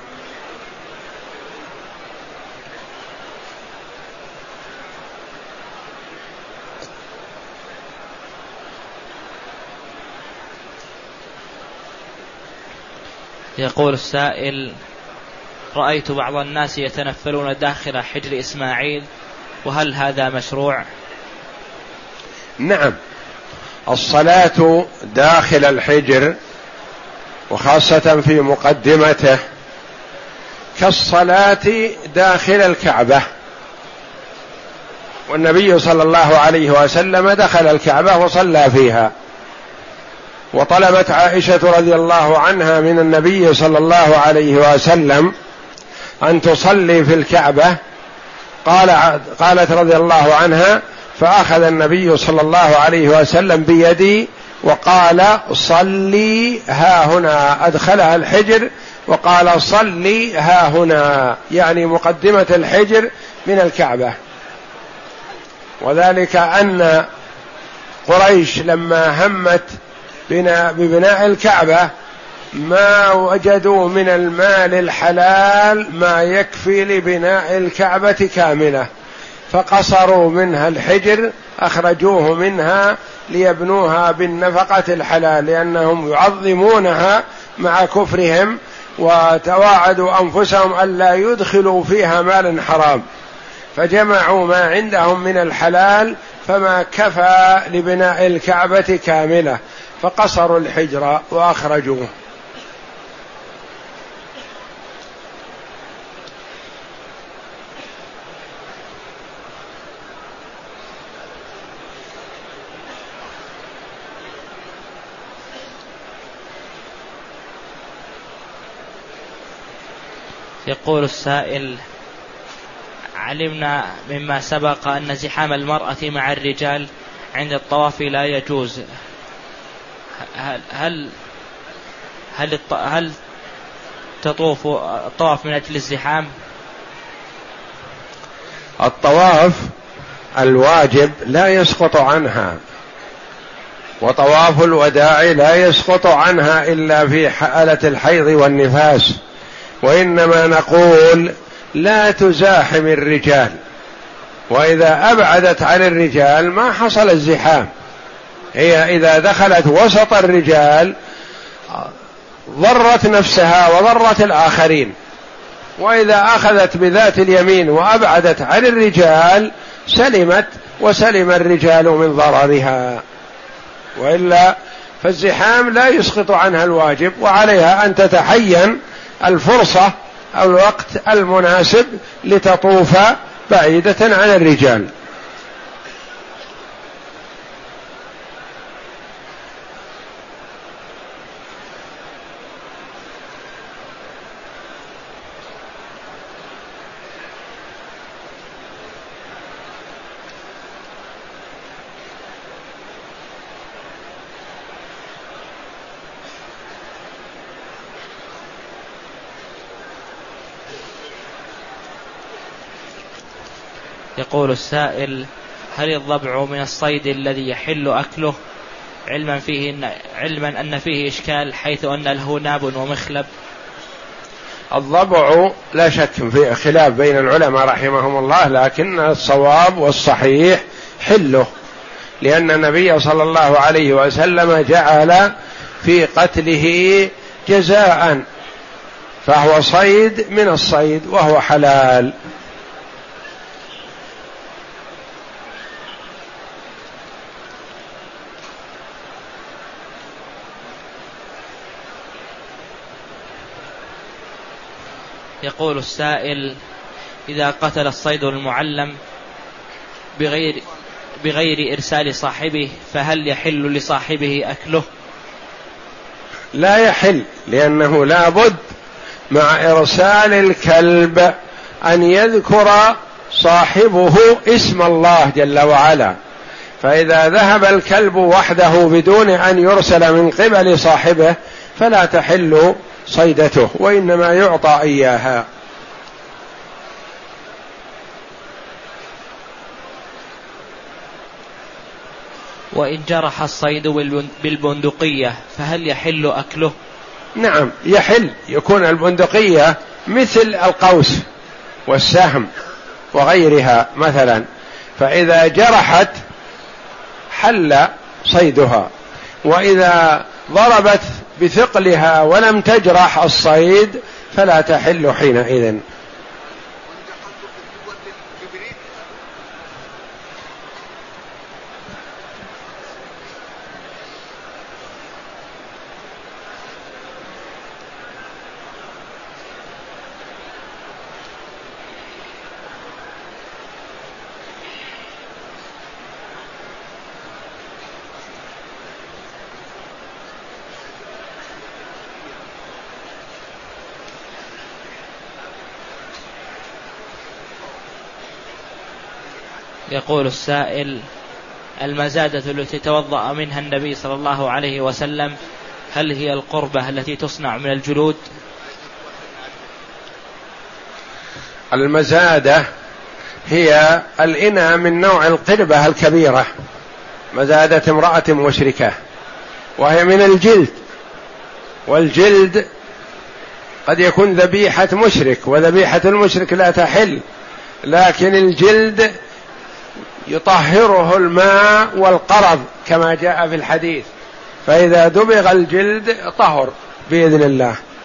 يقول السائل رأيت بعض الناس يتنفلون داخل حجر إسماعيل وهل هذا مشروع؟ نعم. الصلاة داخل الحجر وخاصة في مقدمته كالصلاة داخل الكعبة. والنبي صلى الله عليه وسلم دخل الكعبة وصلى فيها. وطلبت عائشة رضي الله عنها من النبي صلى الله عليه وسلم أن تصلي في الكعبة. قال قالت رضي الله عنها فأخذ النبي صلى الله عليه وسلم بيدي وقال صلي ها هنا. أدخلها الحجر وقال صلي ها هنا. يعني مقدمة الحجر من الكعبة. وذلك أن قريش لما همت بناء ببناء الكعبة ما وجدوا من المال الحلال ما يكفي لبناء الكعبة كاملة. فقصروا منها الحجر أخرجوه منها ليبنوها بالنفقة الحلال لأنهم يعظمونها مع كفرهم وتواعدوا أنفسهم ألا يدخلوا فيها مال حرام. فجمعوا ما عندهم من الحلال فما كفى لبناء الكعبة كاملة. فقصروا الحجر وأخرجوه. يقول السائل علمنا مما سبق أن زحام المرأة مع الرجال عند الطواف لا يجوز. هل هل هل, هل تطوف الطواف من أجل الزحام؟ الطواف الواجب لا يسقط عنها وطواف الوداع لا يسقط عنها إلا في حالة الحيض والنفاس. وإنما نقول لا تزاحم الرجال. وإذا أبعدت عن الرجال ما حصل الزحام. هي إذا دخلت وسط الرجال ضرت نفسها وضرت الآخرين. وإذا أخذت بذات اليمين وأبعدت عن الرجال سلمت وسلم الرجال من ضررها. وإلا فالزحام لا يسقط عنها الواجب وعليها أن تتحين الفرصة أو الوقت المناسب لتطوف بعيدة عن الرجال. يقول السائل هل الضبع من الصيد الذي يحل أكله؟ علما فيه إن علما أن فيه إشكال حيث أن له ناب ومخلب. الضبع لا شك في خلاف بين العلماء رحمهم الله لكن الصواب والصحيح حله لأن النبي صلى الله عليه وسلم جعل في قتله جزاء فهو صيد من الصيد وهو حلال. يقول السائل إذا قتل الصيد المعلم بغير بغير إرسال صاحبه فهل يحل لصاحبه أكله؟ لا يحل لأنه لا بد مع إرسال الكلب أن يذكر صاحبه اسم الله جل وعلا فإذا ذهب الكلب وحده بدون أن يرسل من قبل صاحبه فلا تحل صيدته وإنما يعطى إياها. وإن جرح الصيد بالبندقية فهل يحل أكله؟ نعم يحل. يكون البندقية مثل القوس والسهم وغيرها مثلا. فإذا جرحت حل صيدها. وإذا ضربت بثقلها ولم تجرح الصيد فلا تحل حينئذ. يقول السائل المزادة التي توضأ منها النبي صلى الله عليه وسلم هل هي القربة التي تصنع من الجلود؟ المزادة هي الإناء من نوع القربة الكبيرة مزادة امرأة مشركة وهي من الجلد والجلد قد يكون ذبيحة مشرك وذبيحة المشرك لا تحل لكن الجلد يطهره الماء والقرض كما جاء في الحديث. فإذا دبغ الجلد طهر بإذن الله.